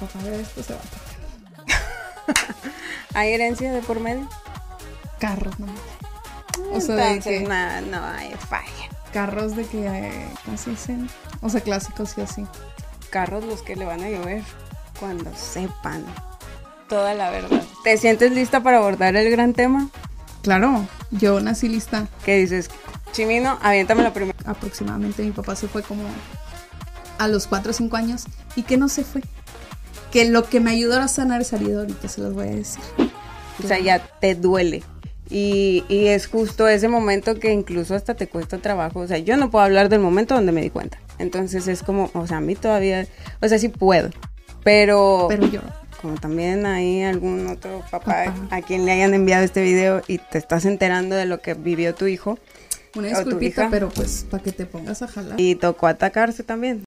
papá de esto se va a ¿Hay herencia de por medio? Carros, no. O sea, de que, no, no hay falla. Carros de que, eh, ¿cómo se dicen? O sea, clásicos y así. Carros los que le van a llover cuando sepan toda la verdad. ¿Te sientes lista para abordar el gran tema? Claro, yo nací lista. ¿Qué dices? Chimino, aviéntame la primera. Aproximadamente mi papá se fue como a los 4 o 5 años y que no se fue. Que lo que me ayudó a sanar es salir ahorita, se los voy a decir. O sea, ya te duele. Y, y, es justo ese momento que incluso hasta te cuesta trabajo. O sea, yo no puedo hablar del momento donde me di cuenta. Entonces es como, o sea, a mí todavía, o sea, sí puedo. Pero... Pero yo. Como también hay algún otro papá, a quien le hayan enviado este video y te estás enterando de lo que vivió tu hijo. Una disculpita, pero pues para que te pongas a jalar. Y tocó atacarse también.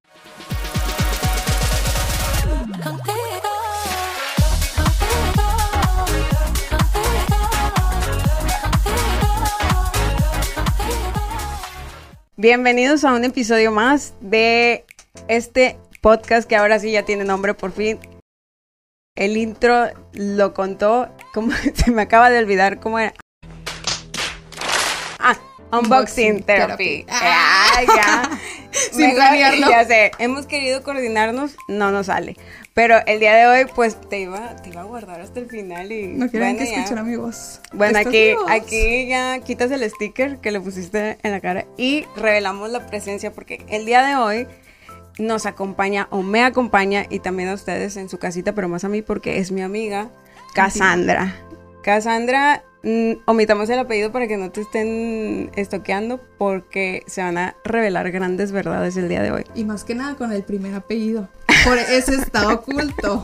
Bienvenidos a un episodio más de este podcast que ahora sí ya tiene nombre por fin. El intro lo contó, como se me acaba de olvidar cómo era. Unboxing, Therapy. Ah, ya. Sin Ya sé, hemos querido coordinarnos, no nos sale. Pero el día de hoy, pues te iba, te iba a guardar hasta el final y. No quieren que escuchen a mi voz. Bueno, aquí, aquí ya quitas el sticker que le pusiste en la cara y revelamos la presencia porque el día de hoy nos acompaña o me acompaña y también a ustedes en su casita, pero más a mí porque es mi amiga Cassandra. Cassandra, mm, omitamos el apellido para que no te estén estoqueando porque se van a revelar grandes verdades el día de hoy. Y más que nada con el primer apellido. Por ese está oculto.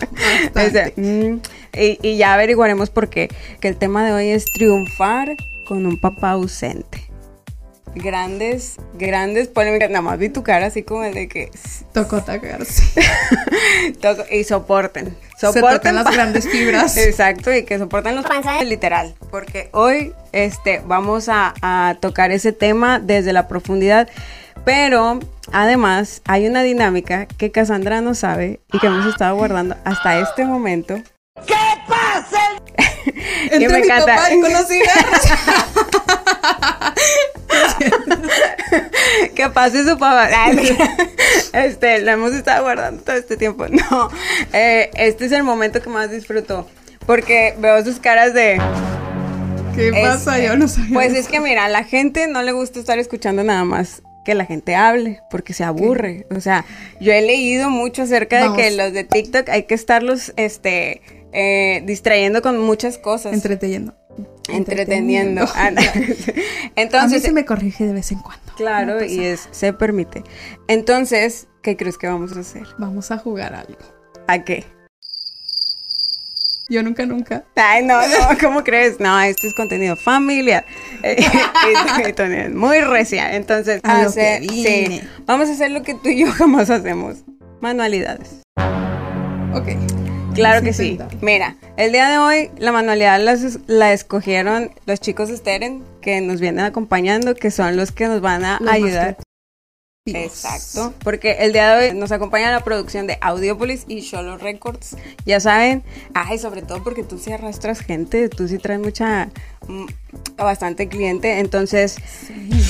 Mm, y, y ya averiguaremos por qué. Que el tema de hoy es triunfar con un papá ausente grandes, grandes polémicas. Nada más vi tu cara así como el de que. Tocó atacarse. y soporten. Soporten las grandes fibras. Exacto, y que soporten los panzas literal. Porque hoy este, vamos a, a tocar ese tema desde la profundidad. Pero además hay una dinámica que Cassandra no sabe y que hemos estado guardando hasta este momento. ¿Qué pasa? Entre y me mi encanta. papá con los cigarros. que pase su papá. Este, lo hemos estado guardando todo este tiempo. No, eh, este es el momento que más disfruto. Porque veo sus caras de. ¿Qué pasa? Yo no sabía. Pues es que mira, a la gente no le gusta estar escuchando nada más que la gente hable, porque se aburre. O sea, yo he leído mucho acerca de que los de TikTok hay que estarlos, este, eh, distrayendo con muchas cosas. Entreteniendo. Entreteniendo. Entonces. A mí se me corrige de vez en cuando. Claro, y es, se permite. Entonces, ¿qué crees que vamos a hacer? Vamos a jugar algo. ¿A qué? Yo nunca, nunca. Ay, no, no, ¿cómo crees? No, esto es contenido familiar. muy recia. Entonces, sí, vamos a hacer lo que tú y yo jamás hacemos. Manualidades. Ok. Claro que sí. Mira, el día de hoy la manualidad la escogieron los chicos Steren que nos vienen acompañando, que son los que nos van a ayudar. Exacto, porque el día de hoy nos acompaña la producción de Audiopolis y Solo Records. Ya saben, ay, sobre todo porque tú sí arrastras gente, tú sí traes mucha, mm, bastante cliente. Entonces,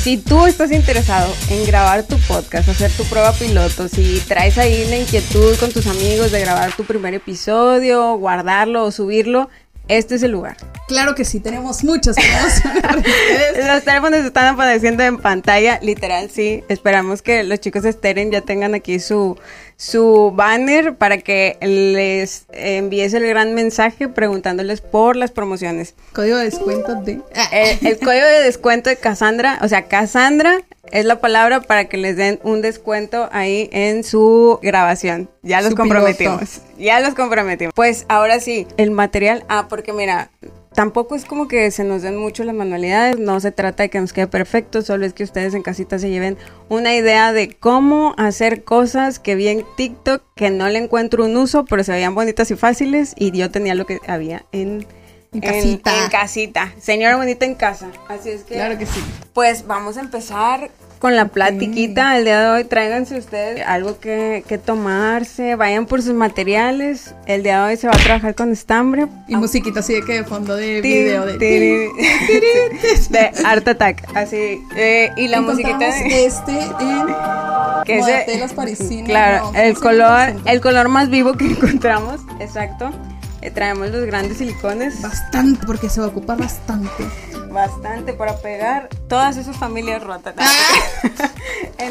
si tú estás interesado en grabar tu podcast, hacer tu prueba piloto, si traes ahí la inquietud con tus amigos de grabar tu primer episodio, guardarlo o subirlo, este es el lugar. Claro que sí, tenemos muchas los teléfonos están apareciendo en pantalla, literal, sí. Esperamos que los chicos de Steren ya tengan aquí su, su banner para que les envíes el gran mensaje preguntándoles por las promociones. Código de descuento de... El, eh, el código de descuento de Cassandra, o sea, Cassandra es la palabra para que les den un descuento ahí en su grabación. Ya los comprometimos. Ya los comprometimos. Pues ahora sí, el material. Ah, porque mira, tampoco es como que se nos den mucho las manualidades, no se trata de que nos quede perfecto, solo es que ustedes en casita se lleven una idea de cómo hacer cosas que vi en TikTok, que no le encuentro un uso, pero se veían bonitas y fáciles y yo tenía lo que había en en casita. En, casita. Señora bonita en casa. Así es que. Claro que sí. Pues vamos a empezar con la platiquita el día de hoy. Tráiganse ustedes algo que, que, tomarse, vayan por sus materiales. El día de hoy se va a trabajar con estambre. Y musiquita así de que de fondo de video de... de Art Attack, así. Eh, y la musiquita de... este en... Que es las parisinas. Claro, el color, el color más vivo que encontramos, exacto. Eh, traemos los grandes silicones. Bastante, porque se va a ocupar bastante. Bastante para pegar todas esas familias rotas. Ah.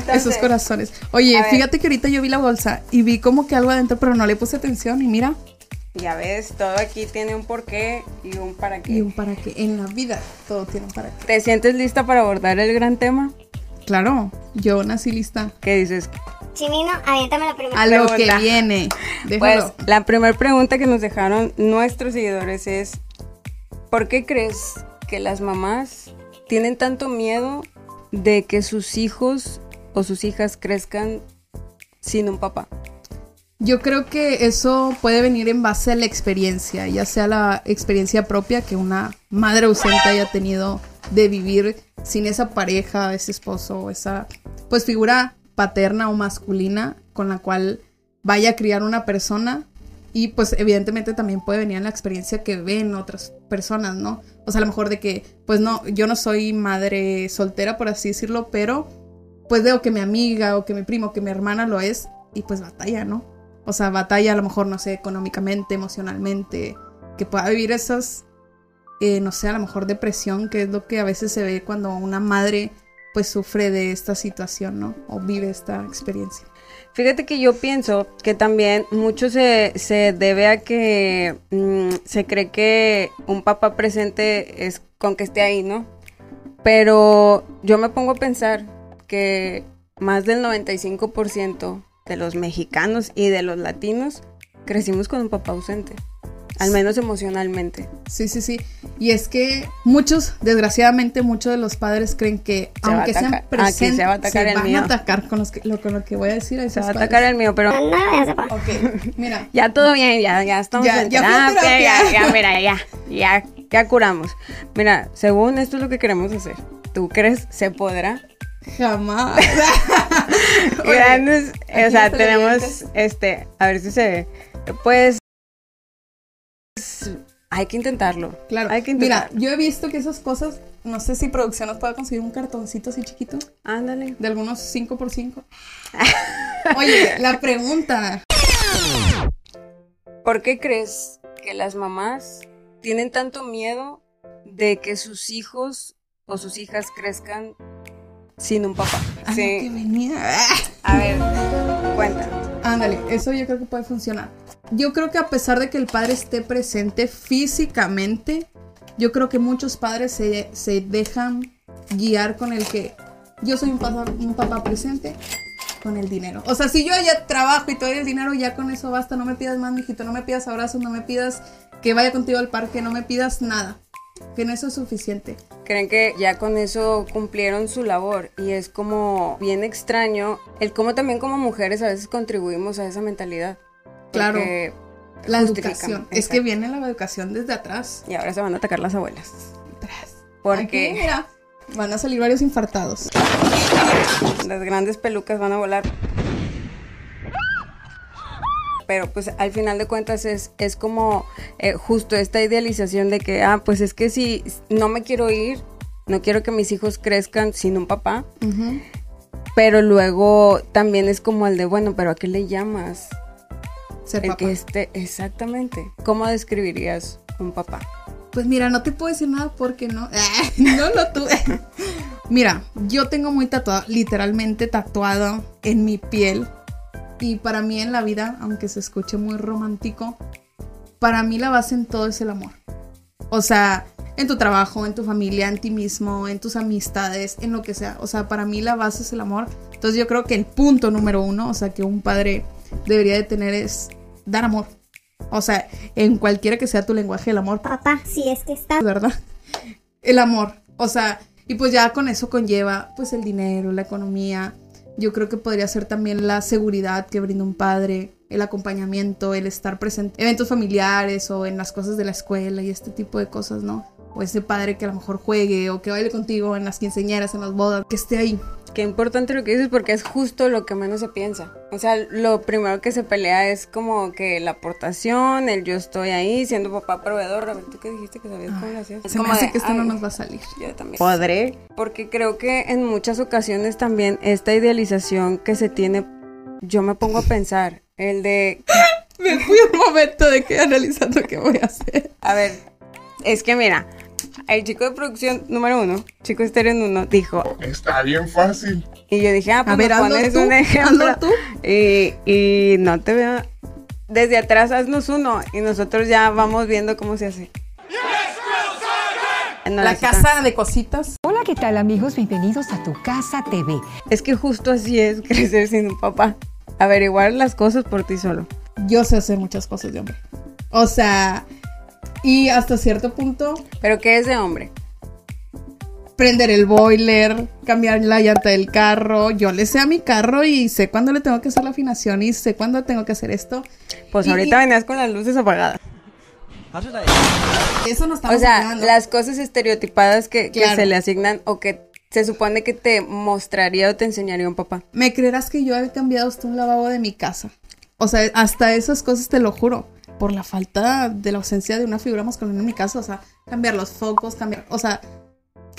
Esos corazones. Oye, fíjate que ahorita yo vi la bolsa y vi como que algo adentro, pero no le puse atención y mira. Ya ves, todo aquí tiene un porqué y un para qué. Y un para qué. En la vida todo tiene un para qué. ¿Te sientes lista para abordar el gran tema? Claro, yo nací lista. ¿Qué dices? Chimino, aviéntame la primera A lo que viene. Pues la primera pregunta que nos dejaron nuestros seguidores es, ¿por qué crees que las mamás tienen tanto miedo de que sus hijos o sus hijas crezcan sin un papá? Yo creo que eso puede venir en base a la experiencia, ya sea la experiencia propia que una madre ausente haya tenido de vivir sin esa pareja, ese esposo, esa pues figura paterna o masculina con la cual vaya a criar una persona y pues evidentemente también puede venir en la experiencia que ven otras personas, ¿no? O sea, a lo mejor de que, pues no, yo no soy madre soltera, por así decirlo, pero pues veo que mi amiga o que mi primo, que mi hermana lo es y pues batalla, ¿no? O sea, batalla a lo mejor, no sé, económicamente, emocionalmente, que pueda vivir esas, eh, no sé, a lo mejor depresión, que es lo que a veces se ve cuando una madre pues sufre de esta situación, ¿no? O vive esta experiencia. Fíjate que yo pienso que también mucho se, debe a que mm, se cree que un papá presente es con que esté ahí, ¿no? Pero yo me pongo a pensar que más del 95% de los mexicanos y de los latinos crecimos con un papá ausente. Al menos emocionalmente. Sí, sí, sí. Y es que muchos, desgraciadamente, muchos de los padres creen que aunque sean presentes, se, va a atacar el van a atacar con, los que, lo, con lo que voy a decir. se va a atacar el mío, pero... Ok, mira. ya todo bien, ya, ya estamos ya, en ya, terapia, ya, ya, mira, ya, ya, ya curamos. Mira, según esto es lo que queremos hacer. ¿Tú crees se podrá? Jamás. Grandes, o sea, tenemos, este, a ver si se ve. Pues hay que intentarlo. Claro. Hay que Mira, yo he visto que esas cosas, no sé si producción nos puede conseguir un cartoncito así chiquito. Ándale. De algunos 5 por 5 Oye, la pregunta. ¿Por qué crees que las mamás tienen tanto miedo de que sus hijos o sus hijas crezcan sin un papá? Ah, sí. venía. A ver, cuenta. Ándale, eso yo creo que puede funcionar yo creo que a pesar de que el padre esté presente físicamente, yo creo que muchos padres se, dejan guiar con el que yo soy un papá, un papá presente con el dinero. O sea, si yo ya trabajo y te doy el dinero, ya con eso basta. No me pidas más, mijito. No me pidas abrazos, no me pidas que vaya contigo al parque, no me pidas nada. Que en eso es suficiente. Creen que ya con eso cumplieron su labor y es como bien extraño el cómo también como mujeres a veces contribuimos a esa mentalidad. Claro. La educación. Es que viene la educación desde atrás. Y ahora se van a atacar las abuelas. Porque. mira, van a salir varios infartados. Las grandes pelucas van a volar. Pero pues al final de cuentas es, es como eh, justo esta idealización de que, ah, pues es que si no me quiero ir, no quiero que mis hijos crezcan sin un papá. Pero luego también es como el de, bueno, pero ¿a qué le llamas? El que esté, exactamente. ¿Cómo describirías un papá? Pues mira, no te puedo decir nada porque no, no lo tuve. mira, yo tengo muy tatuado, literalmente tatuado en mi piel. Y para mí en la vida, aunque se escuche muy romántico, para mí la base en todo es el amor. O sea, en tu trabajo, en tu familia, en ti mismo, en tus amistades, en lo que sea. O sea, para mí la base es el amor. Entonces yo creo que el punto número uno, o sea, que un padre debería de tener es dar amor. O sea, en cualquiera que sea tu lenguaje, el amor. Papá, si es que está. ¿Verdad? El amor. O sea, y pues ya con eso conlleva pues el dinero, la economía. Yo creo que podría ser también la seguridad que brinda un padre, el acompañamiento, el estar presente en eventos familiares o en las cosas de la escuela y este tipo de cosas, ¿no? O ese padre que a lo mejor juegue o que baile contigo en las quinceañeras, en las bodas, que esté ahí. Qué importante lo que dices porque es justo lo que menos se piensa. O sea, lo primero que se pelea es como que la aportación, el yo estoy ahí, siendo papá proveedor. A ver, ¿tú qué dijiste que sabías cómo lo hacías? Es como que esto no nos va a salir. Yo también. Podré. Porque creo que en muchas ocasiones también esta idealización que se tiene, yo me pongo a pensar, el de... me fui un momento de que analizando qué voy a hacer. A ver, es que mira, el chico de producción número uno, chico estéreo en uno, dijo... Está bien fácil. Y yo dije, ah, pues me pones un ejemplo. Tú. Y, y no te veo... Desde atrás haznos uno y nosotros ya vamos viendo cómo se hace. la casa de cositas. Hola, ¿qué tal amigos? Bienvenidos a tu casa TV. Es que justo así es crecer sin un papá. Averiguar las cosas por ti solo. Yo sé hacer muchas cosas de hombre. O sea, y hasta cierto punto. ¿Pero qué es de hombre? Prender el boiler, cambiar la llanta del carro. Yo le sé a mi carro y sé cuándo le tengo que hacer la afinación y sé cuándo tengo que hacer esto. Pues ahorita venías con las luces apagadas. Eso no está O sea, las cosas estereotipadas que, se le asignan o que se supone que te mostraría o te enseñaría un papá. ¿Me creerás que yo he cambiado hasta un lavabo de mi casa? O sea, hasta esas cosas te lo juro por la falta de la ausencia de una figura masculina en mi casa, o sea, cambiar los focos, cambiar, o sea,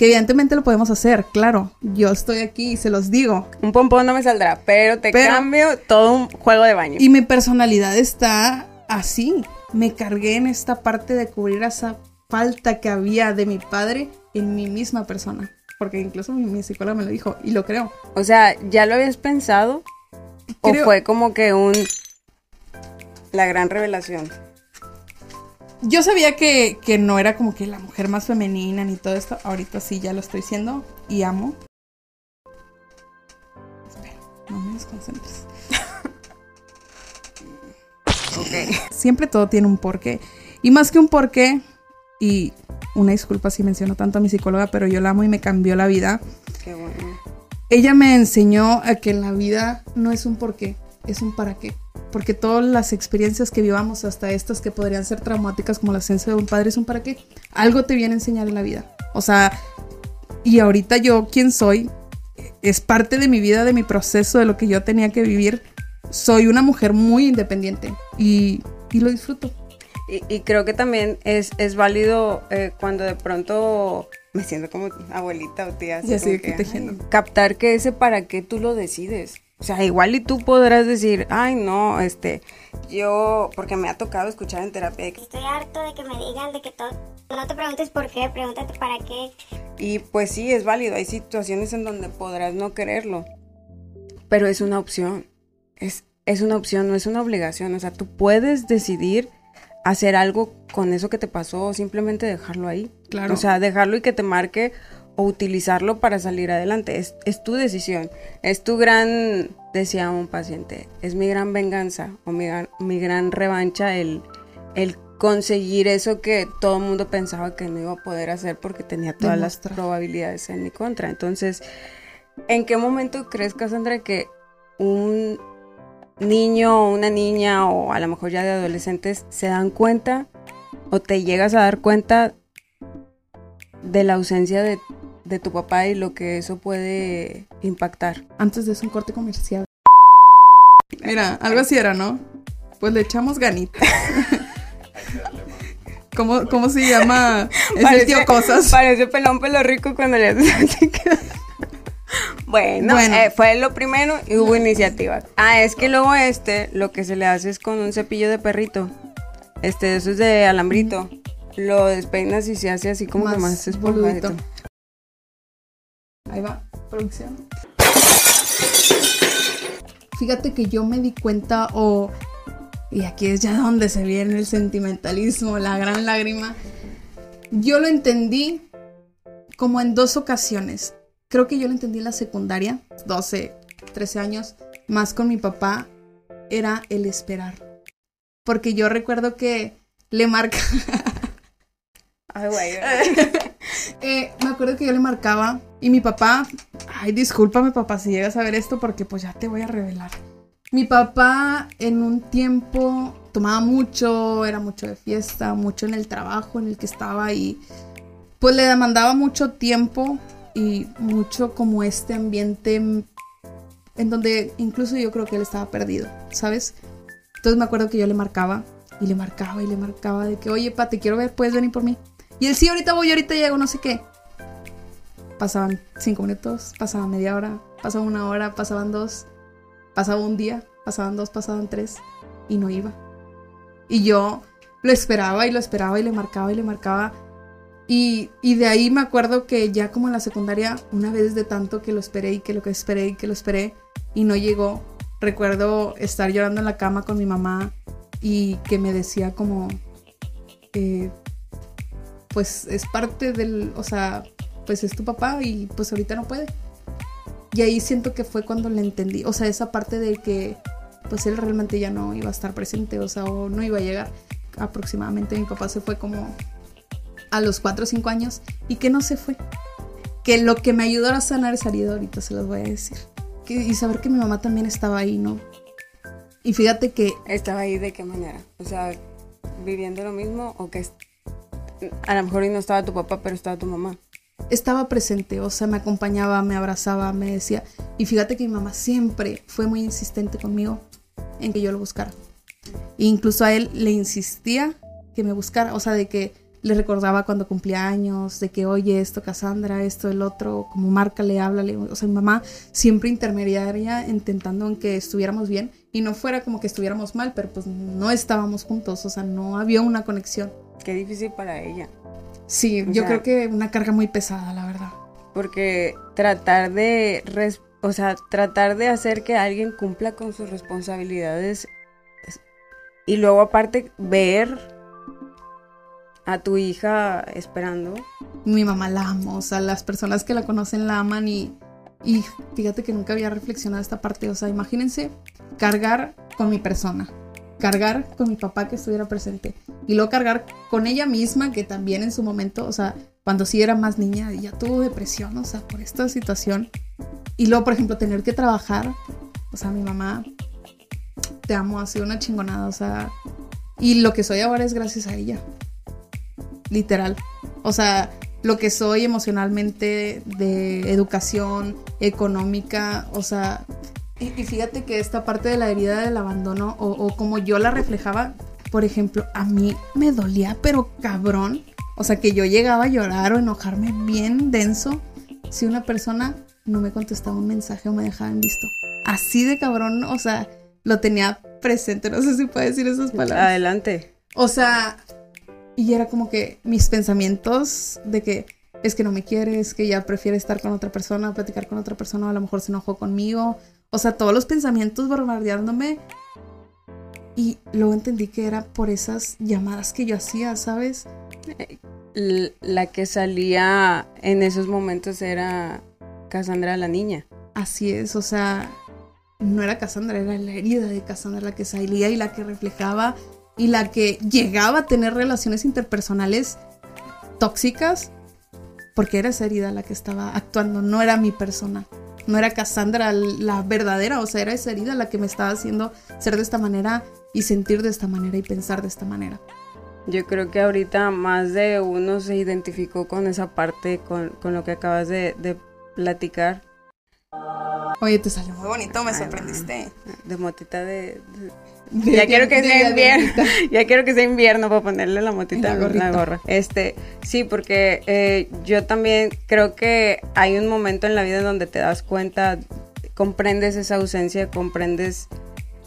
que evidentemente lo podemos hacer, claro, yo estoy aquí y se los digo. Un pompón no me saldrá, pero te cambio todo un juego de baño. Y mi personalidad está así, me cargué en esta parte de cubrir esa falta que había de mi padre en mi misma persona, porque incluso mi, psicóloga me lo dijo y lo creo. O sea, ¿ya lo habías pensado? ¿O fue como que un la gran revelación. Yo sabía que, no era como que la mujer más femenina ni todo esto. Ahorita sí ya lo estoy siendo y amo. Espera, no me desconcentres. ok. Siempre todo tiene un porqué. Y más que un porqué, y una disculpa si menciono tanto a mi psicóloga, pero yo la amo y me cambió la vida. Qué bueno. Ella me enseñó a que en la vida no es un porqué, es un para qué porque todas las experiencias que vivamos, hasta estas que podrían ser traumáticas como la ausencia de un padre, son para que algo te viene a enseñar en la vida. O sea, y ahorita yo, quien soy, es parte de mi vida, de mi proceso, de lo que yo tenía que vivir. Soy una mujer muy independiente y, lo disfruto. Y, creo que también es, es válido eh, cuando de pronto me siento como abuelita o tía. Así que, captar que ese para qué tú lo decides. O sea, igual y tú podrás decir, ay, no, este, yo, porque me ha tocado escuchar en terapia que... Estoy harto de que me digan de que todo, no te preguntes por qué, pregúntate para qué. Y pues sí, es válido, hay situaciones en donde podrás no quererlo, pero es una opción, es, es una opción, no es una obligación, o sea, tú puedes decidir hacer algo con eso que te pasó o simplemente dejarlo ahí. Claro. O sea, dejarlo y que te marque o utilizarlo para salir adelante. Es, es, tu decisión. Es tu gran, decía un paciente, es mi gran venganza o mi, mi gran revancha el, el conseguir eso que todo el mundo pensaba que no iba a poder hacer porque tenía todas las probabilidades en mi contra. Entonces, ¿en qué momento crees, Cassandra, que un niño o una niña o a lo mejor ya de adolescentes se dan cuenta o te llegas a dar cuenta de la ausencia de de tu papá y lo que eso puede impactar. Antes de eso, un corte comercial. Mira, algo así era, ¿no? Pues le echamos ganita. ¿Cómo, ¿Cómo, se llama ese tío Cosas? Parece pelón pelo rico cuando le haces Bueno, eh, fue lo primero y hubo iniciativa. Ah, es que luego este, lo que se le hace es con un cepillo de perrito. Este, eso es de alambrito. Lo despeinas y se hace así como más que más esponjadito. Ahí va, producción. Fíjate que yo me di cuenta, o. y aquí es ya donde se viene el sentimentalismo, la gran lágrima. Yo lo entendí como en dos ocasiones. Creo que yo lo entendí en la secundaria, 12, 13 años, más con mi papá, era el esperar. Porque yo recuerdo que le marca. Ay, güey. Acuerdo que yo le marcaba y mi papá, ay, discúlpame papá si llegas a ver esto porque pues ya te voy a revelar. Mi papá en un tiempo tomaba mucho, era mucho de fiesta, mucho en el trabajo en el que estaba y pues le demandaba mucho tiempo y mucho como este ambiente en donde incluso yo creo que él estaba perdido, ¿sabes? Entonces me acuerdo que yo le marcaba y le marcaba y le marcaba de que, oye, pa, te quiero ver, puedes venir por mí. Y él, sí, ahorita voy, ahorita llego, no sé qué. Pasaban cinco minutos, pasaba media hora, pasaba una hora, pasaban dos, pasaba un día, pasaban dos, pasaban tres y no iba. Y yo lo esperaba y lo esperaba y le marcaba y le marcaba. Y, y, de ahí me acuerdo que ya como en la secundaria, una vez de tanto que lo esperé y que lo que esperé y que lo esperé y no llegó, recuerdo estar llorando en la cama con mi mamá y que me decía como, eh, pues es parte del, o sea, pues es tu papá y pues ahorita no puede. Y ahí siento que fue cuando le entendí, o sea, esa parte de que pues él realmente ya no iba a estar presente, o sea, o no iba a llegar. Aproximadamente mi papá se fue como a los 4 o 5 años y que no se fue. Que lo que me ayudó a sanar esa herida ahorita se los voy a decir. Y saber que mi mamá también estaba ahí, ¿no? Y fíjate que... ¿Estaba ahí de qué manera? O sea, viviendo lo mismo o que a lo mejor no estaba tu papá, pero estaba tu mamá. Estaba presente, o sea, me acompañaba, me abrazaba, me decía. Y fíjate que mi mamá siempre fue muy insistente conmigo en que yo lo buscara. E incluso a él le insistía que me buscara, o sea, de que le recordaba cuando cumplía años, de que oye esto, Cassandra, esto, el otro, como márcale, háblale. O sea, mi mamá siempre intermediaria intentando en que estuviéramos bien y no fuera como que estuviéramos mal, pero pues no estábamos juntos, o sea, no había una conexión. Qué difícil para ella. Sí, yo creo que una carga muy pesada, la verdad. Porque tratar de, o sea, tratar de hacer que alguien cumpla con sus responsabilidades y luego aparte ver a tu hija esperando. Mi mamá la amo, o sea, las personas que la conocen la aman y, y fíjate que nunca había reflexionado esta parte, o sea, imagínense cargar con mi persona, cargar con mi papá que estuviera presente y luego cargar con ella misma que también en su momento, o sea, cuando sí era más niña, ella tuvo depresión, o sea, por esta situación. Y luego, por ejemplo, tener que trabajar, o sea, mi mamá, te amo, ha sido una chingonada, o sea, y lo que soy ahora es gracias a ella literal. O sea, lo que soy emocionalmente de educación económica, o sea, y, fíjate que esta parte de la herida del abandono o, como yo la reflejaba, por ejemplo, a mí me dolía, pero cabrón, o sea, que yo llegaba a llorar o enojarme bien denso si una persona no me contestaba un mensaje o me dejaba en visto. Así de cabrón, o sea, lo tenía presente, no sé si puedo decir esas palabras. Adelante. O sea, y era como que mis pensamientos de que es que no me quiere, es que ya prefiere estar con otra persona, platicar con otra persona, a lo mejor se enojó conmigo. O sea, todos los pensamientos bombardeándome. Y luego entendí que era por esas llamadas que yo hacía, ¿sabes? La que salía en esos momentos era Cassandra la niña. Así es, o sea, no era Cassandra, era la herida de Cassandra la que salía y la que reflejaba y la que llegaba a tener relaciones interpersonales tóxicas, porque era esa herida la que estaba actuando, no era mi persona. No era Cassandra la verdadera, o sea, era esa herida la que me estaba haciendo ser de esta manera y sentir de esta manera y pensar de esta manera. Yo creo que ahorita más de uno se identificó con esa parte, con, lo que acabas de, de platicar. Oye, te salió muy bonito, me sorprendiste. De motita de ya quiero que sea invierno. ya quiero que sea invierno para ponerle la motita en la, gorra. Este, sí, porque eh, yo también creo que hay un momento en la vida en donde te das cuenta, comprendes esa ausencia, comprendes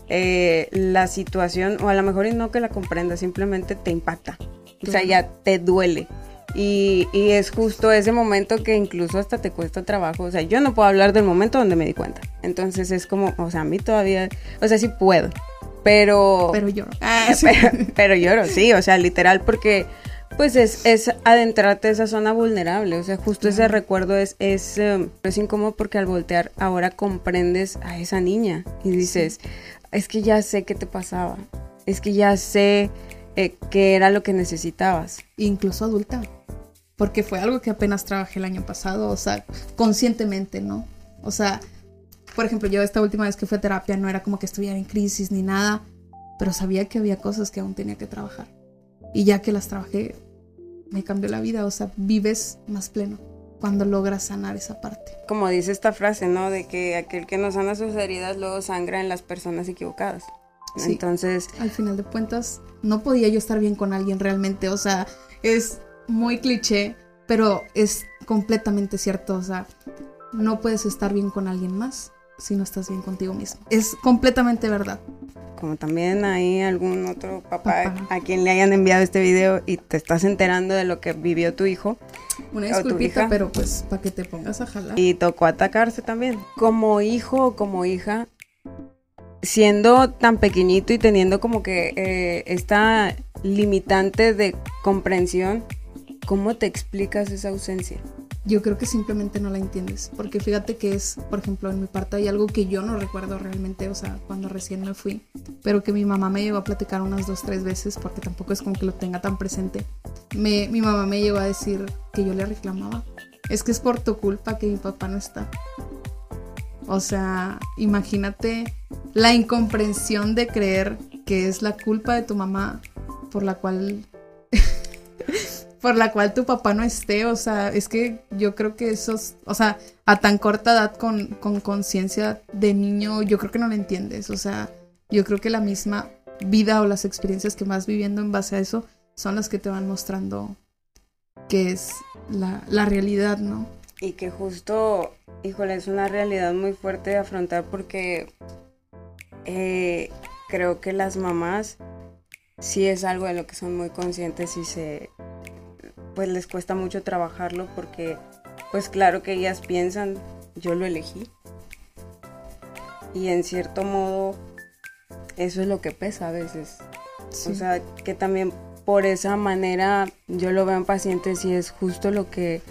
eh, la situación, o a lo mejor y no que la comprendas, simplemente te impacta. O sea, ya te duele. Y, y, es justo ese momento que incluso hasta te cuesta trabajo. O sea, yo no puedo hablar del momento donde me di cuenta. Entonces es como, o sea, a mí todavía, o sea, sí puedo, pero... Pero lloro. Ah, pero, lloro, sí, o sea, literal, porque pues es, es adentrarte a esa zona vulnerable, o sea, justo ese recuerdo es, es, em, es incómodo porque al voltear ahora comprendes a esa niña y dices, es que ya sé qué te pasaba, es que ya sé eh, qué era lo que necesitabas. Incluso adulta, porque fue algo que apenas trabajé el año pasado, o sea, conscientemente, ¿no? O sea, por ejemplo, yo esta última vez que fui a terapia no era como que estuviera en crisis ni nada, pero sabía que había cosas que aún tenía que trabajar. Y ya que las trabajé, me cambió la vida, o sea, vives más pleno, cuando logras sanar esa parte. Como dice esta frase, ¿no? De que aquel que no sana sus heridas luego sangra en las personas equivocadas. Entonces... Al final de cuentas, no podía yo estar bien con alguien realmente, o sea, es muy cliché, pero es completamente cierto, o sea, no puedes estar bien con alguien más si no estás bien contigo mismo. Es completamente verdad. Como también hay algún otro papá, a quien le hayan enviado este video y te estás enterando de lo que vivió tu hijo. Una disculpita, pero pues para que te pongas a jalar. Y tocó atacarse también. Como hijo o como hija, siendo tan pequeñito y teniendo como que eh, esta limitante de comprensión, ¿cómo te explicas esa ausencia? Yo creo que simplemente no la entiendes. Porque fíjate que es, por ejemplo, en mi parte hay algo que yo no recuerdo realmente, o sea, cuando recién me fui, pero que mi mamá me llevó a platicar unas dos, tres veces, porque tampoco es como que lo tenga tan presente. Me, mi mamá me llegó a decir que yo le reclamaba. Es que es por tu culpa que mi papá no está. O sea, imagínate la incomprensión de creer que es la culpa de tu mamá por la cual por la cual tu papá no esté, o sea, es que yo creo que eso, o sea, a tan corta edad con conciencia de niño, yo creo que no lo entiendes, o sea, yo creo que la misma vida o las experiencias que vas viviendo en base a eso son las que te van mostrando que es la, la realidad, ¿no? Y que justo, híjole, es una realidad muy fuerte de afrontar porque eh, creo que las mamás sí es algo de lo que son muy conscientes y se pues les cuesta mucho trabajarlo porque pues claro que ellas piensan, yo lo elegí. Y en cierto modo eso es lo que pesa a veces. O sea, que también por esa manera yo lo veo en pacientes y es justo lo que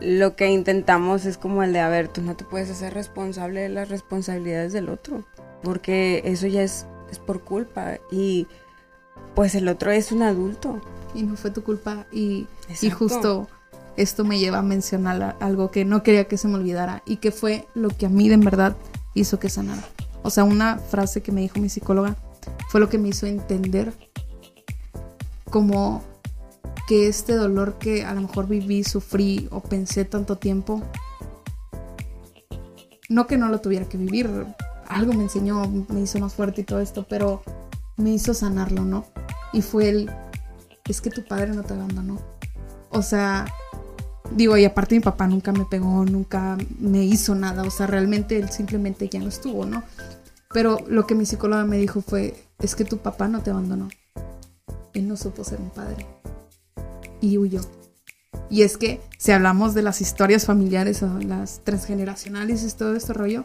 lo que intentamos es como el de, a ver, tú no te puedes hacer responsable de las responsabilidades del otro, porque eso ya es, es por culpa y pues el otro es un adulto y no fue tu culpa y, y justo esto me lleva a mencionar algo que no quería que se me olvidara y que fue lo que a mí de verdad hizo que sanara. O sea, una frase que me dijo mi psicóloga fue lo que me hizo entender como que este dolor que a lo mejor viví, sufrí o pensé tanto tiempo, no que no lo tuviera que vivir, algo me enseñó, me hizo más fuerte y todo esto, pero me hizo sanarlo, ¿no? Y fue el es que tu padre no te abandonó. O sea, digo, y aparte mi papá nunca me pegó, nunca me hizo nada, o sea, realmente él simplemente ya no estuvo, ¿no? Pero lo que mi psicóloga me dijo fue, es que tu papá no te abandonó. Él no supo ser un padre. Y huyó. Y es que si hablamos de las historias familiares o las transgeneracionales y todo este rollo,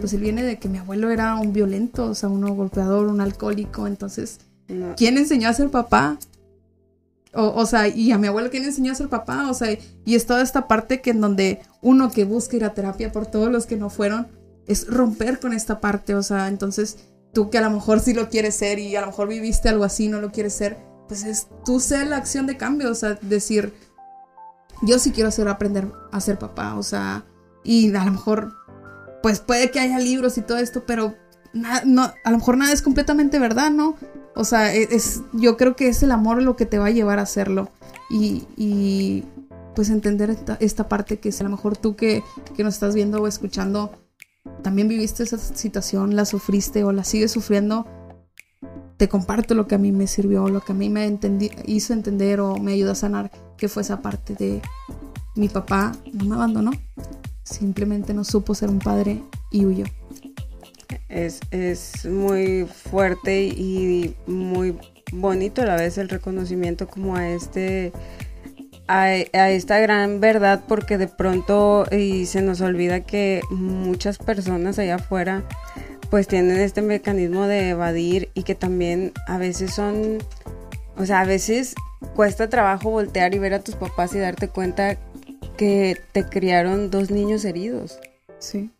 pues él viene de que mi abuelo era un violento, o sea, un golpeador, un alcohólico. Entonces, ¿quién enseñó a ser papá? O, sea, y a mi abuelo que le enseñó a ser papá, o sea, y es toda esta parte que en donde uno que busca ir a terapia por todos los que no fueron, es romper con esta parte, o sea, entonces tú que a lo mejor sí lo quieres ser y a lo mejor viviste algo así, no lo quieres ser, pues es tú ser la acción de cambio, o sea, decir, yo sí quiero hacer aprender a ser papá, o sea, y a lo mejor, pues puede que haya libros y todo esto, pero no, a lo mejor nada es completamente verdad, ¿no? O sea, e, es, yo creo que es el amor lo que te va a llevar a hacerlo. Y, pues entender esta, parte que es a lo mejor tú que, que nos estás viendo o escuchando, también viviste esa situación, la sufriste o la sigues sufriendo, te comparto lo que a mí me sirvió, lo que a mí me hizo entender o me ayudó a sanar, que fue esa parte de mi papá no me abandonó, simplemente no supo ser un padre y huyó es, muy fuerte y muy bonito a la vez el reconocimiento como a este a, esta gran verdad porque de pronto y se nos olvida que muchas personas allá afuera pues tienen este mecanismo de evadir y que también a veces son o sea a veces cuesta trabajo voltear y ver a tus papás y darte cuenta que te criaron dos niños heridos. Sí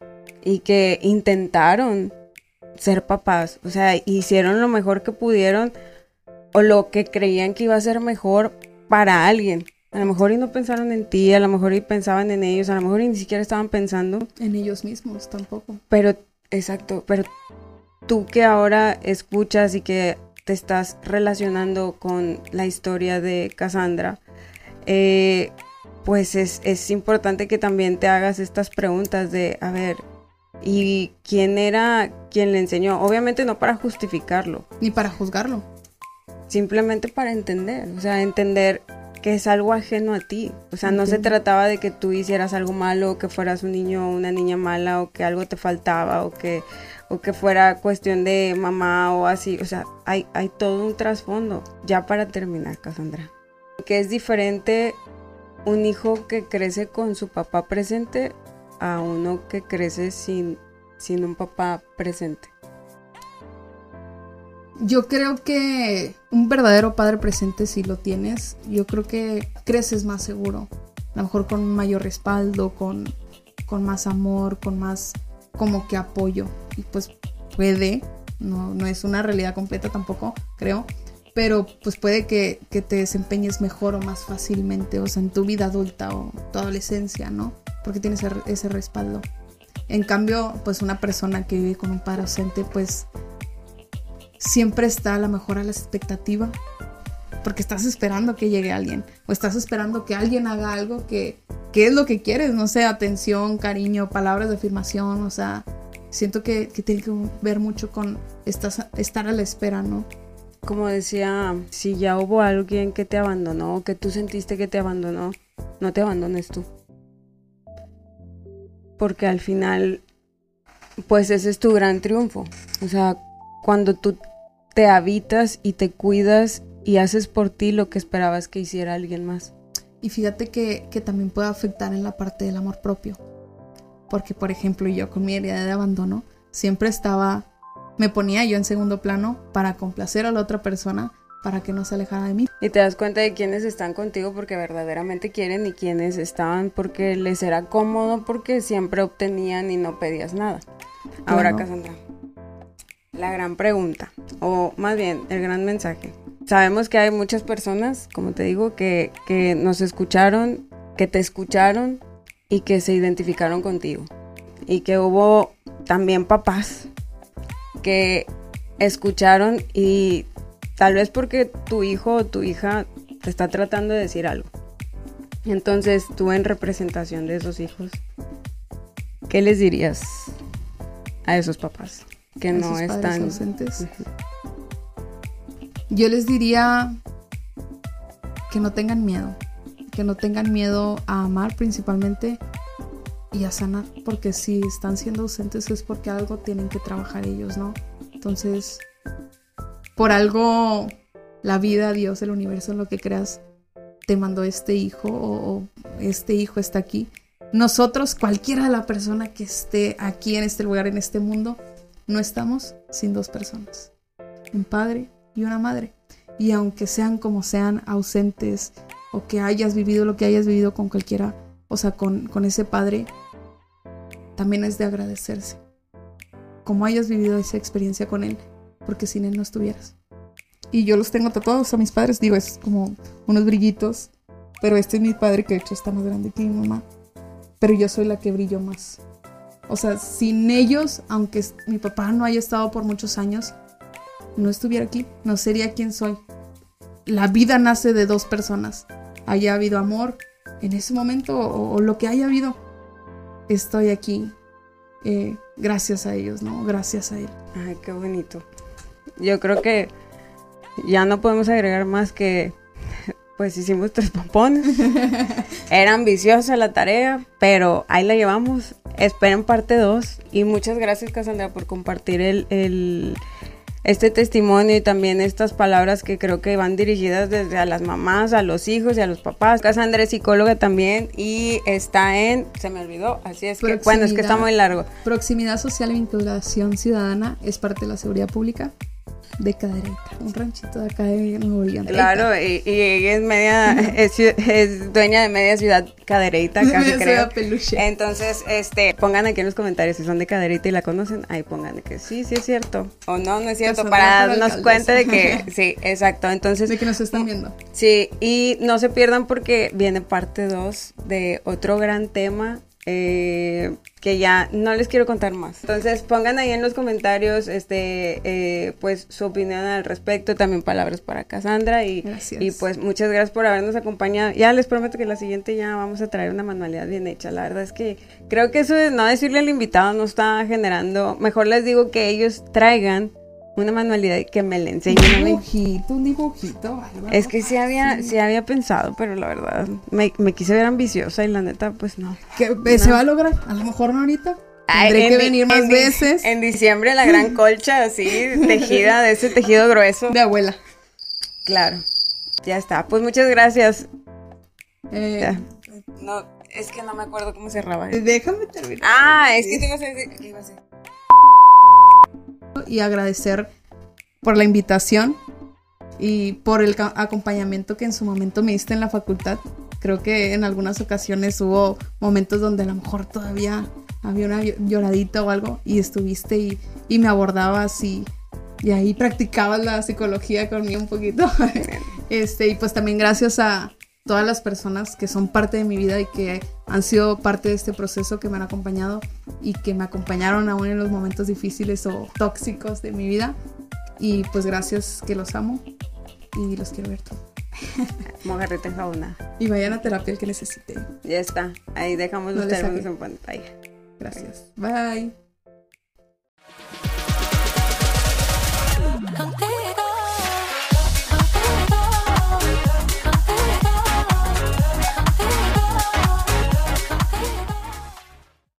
y que intentaron ser papás. O sea, hicieron lo mejor que pudieron o lo que creían que iba a ser mejor para alguien. A lo mejor y no pensaron en ti, a lo mejor y pensaban en ellos, a lo mejor y ni siquiera estaban pensando. En ellos mismos tampoco. Pero, exacto, pero tú que ahora escuchas y que te estás relacionando con la historia de Cassandra, eh, pues es, es importante que también te hagas estas preguntas de, a ver, ¿y quién era quien le enseñó? Obviamente no para justificarlo. Ni para juzgarlo. Simplemente para entender, o sea, entender que es algo ajeno a ti. O sea, no se trataba de que tú hicieras algo malo, o que fueras un niño o una niña mala, o que algo te faltaba, o que, o que fuera cuestión de mamá o así. O sea, hay, hay todo un trasfondo. Ya para terminar, Cassandra. Que es diferente un hijo que crece con su papá presente a uno que crece sin, sin un papá presente. Yo creo que un verdadero padre presente, si lo tienes, yo creo que creces más seguro. A lo mejor con mayor respaldo, con, con más amor, con más como que apoyo. Y pues puede, no, no es una realidad completa tampoco, creo, pero pues puede que, que, te desempeñes mejor o más fácilmente, o sea, en tu vida adulta o tu adolescencia, ¿no? Porque tienes ese respaldo. En cambio, pues una persona que vive con un padre ausente, pues siempre está a lo mejor a la expectativa, porque estás esperando que llegue alguien, o estás esperando que alguien haga algo que, que es lo que quieres, no sé, atención, cariño, palabras de afirmación, o sea, siento que, que tiene que ver mucho con estás, estar a la espera, ¿no? como decía, si ya hubo alguien que te abandonó que tú sentiste que te abandonó, no te abandones tú. Porque al final, pues ese es tu gran triunfo. O sea, cuando tú te habitas y te cuidas y haces por ti lo que esperabas que hiciera alguien más. Y fíjate que, que también puede afectar en la parte del amor propio. Porque, por ejemplo, yo con mi herida de abandono siempre estaba me ponía yo en segundo plano para complacer a la otra persona para que no se alejara de mí. Y te das cuenta de quiénes están contigo porque verdaderamente quieren y quiénes estaban porque les era cómodo porque siempre obtenían y no pedías nada. Ahora, Cassandra, la gran pregunta, o más bien el gran mensaje. Sabemos que hay muchas personas, como te digo, que, que nos escucharon, que te escucharon y que se identificaron contigo. Y que hubo también papás que escucharon y tal vez porque tu hijo o tu hija te está tratando de decir algo. Entonces tú en representación de esos hijos, ¿qué les dirías a esos papás que no están ausentes? Yo les diría que no tengan miedo, que no tengan miedo a amar principalmente y a sanar, porque si están siendo ausentes es porque algo tienen que trabajar ellos, ¿no? Entonces, por algo la vida, Dios, el universo, lo que creas, te mandó este hijo o, este hijo está aquí. Nosotros, cualquiera de la persona que esté aquí en este lugar, en este mundo, no estamos sin dos personas, un padre y una madre. Y aunque sean como sean ausentes o que hayas vivido lo que hayas vivido con cualquiera, o sea, con, con ese padre, también es de agradecerse. Como hayas vivido esa experiencia con él, porque sin él no estuvieras. Y yo los tengo tatuados a mis padres, digo, es como unos brillitos, pero este es mi padre que de hecho está más grande que mi mamá, pero yo soy la que brillo más. O sea, sin ellos, aunque mi papá no haya estado por muchos años, no estuviera aquí, no sería quien soy. La vida nace de dos personas. Haya habido amor en ese momento o, o lo que haya habido, estoy aquí eh, gracias a ellos, ¿no? Gracias a él. Ay, qué bonito. Yo creo que ya no podemos agregar más que, pues hicimos tres pompones. Era ambiciosa la tarea, pero ahí la llevamos. Esperen parte 2. Y muchas gracias, Cassandra, por compartir el, el este testimonio y también estas palabras que creo que van dirigidas desde a las mamás, a los hijos y a los papás. Cassandra es psicóloga también y está en, se me olvidó, así es que, bueno, es que está muy largo. Proximidad social e vinculación ciudadana es parte de la seguridad pública de Cadereyta, un ranchito de acá de Nuevo León. Claro, y, ella es media, es, dueña de media ciudad Cadereyta, casi creo. Peluche. Entonces, este, pongan aquí en los comentarios si son de Cadereyta y la conocen, ahí pongan que sí, sí es cierto, o no, no es cierto, para darnos cuenta de que, sí, exacto, entonces. De que nos están viendo. Sí, y no se pierdan porque viene parte 2 de otro gran tema eh, que ya no les quiero contar más. Entonces pongan ahí en los comentarios este eh, pues su opinión al respecto, también palabras para Cassandra y, y pues muchas gracias por habernos acompañado. Ya les prometo que la siguiente ya vamos a traer una manualidad bien hecha. La verdad es que creo que eso de no decirle al invitado no está generando, mejor les digo que ellos traigan una manualidad y que me la enseñen un dibujito, un dibujito. Es que sí había, sí. había pensado, pero la verdad, me, quise ver ambiciosa y la neta, pues no. ¿Qué, ¿Se va a lograr? A lo mejor no ahorita. Tendré que venir más veces. En diciembre la gran colcha así, tejida de ese tejido grueso. De abuela. Claro. Ya está. Pues muchas gracias. Eh, no, es que no me acuerdo cómo cerraba. Déjame terminar. Ah, es que te ibas a decir. ¿Qué iba a decir? Y agradecer por la invitación y por el acompañamiento que en su momento me diste en la facultad. Creo que en algunas ocasiones hubo momentos donde a lo mejor todavía había una lloradita o algo y estuviste y, y me abordabas y, y, ahí practicabas la psicología conmigo un poquito. este, y pues también gracias a, todas las personas que son parte de mi vida y que han sido parte de este proceso que me han acompañado y que me acompañaron aún en los momentos difíciles o tóxicos de mi vida. Y pues gracias que los amo y los quiero ver todos. Mojarrita en jauna. Y vayan a terapia el que necesite. Ya está. Ahí dejamos los teléfonos en pantalla. Gracias. Bye.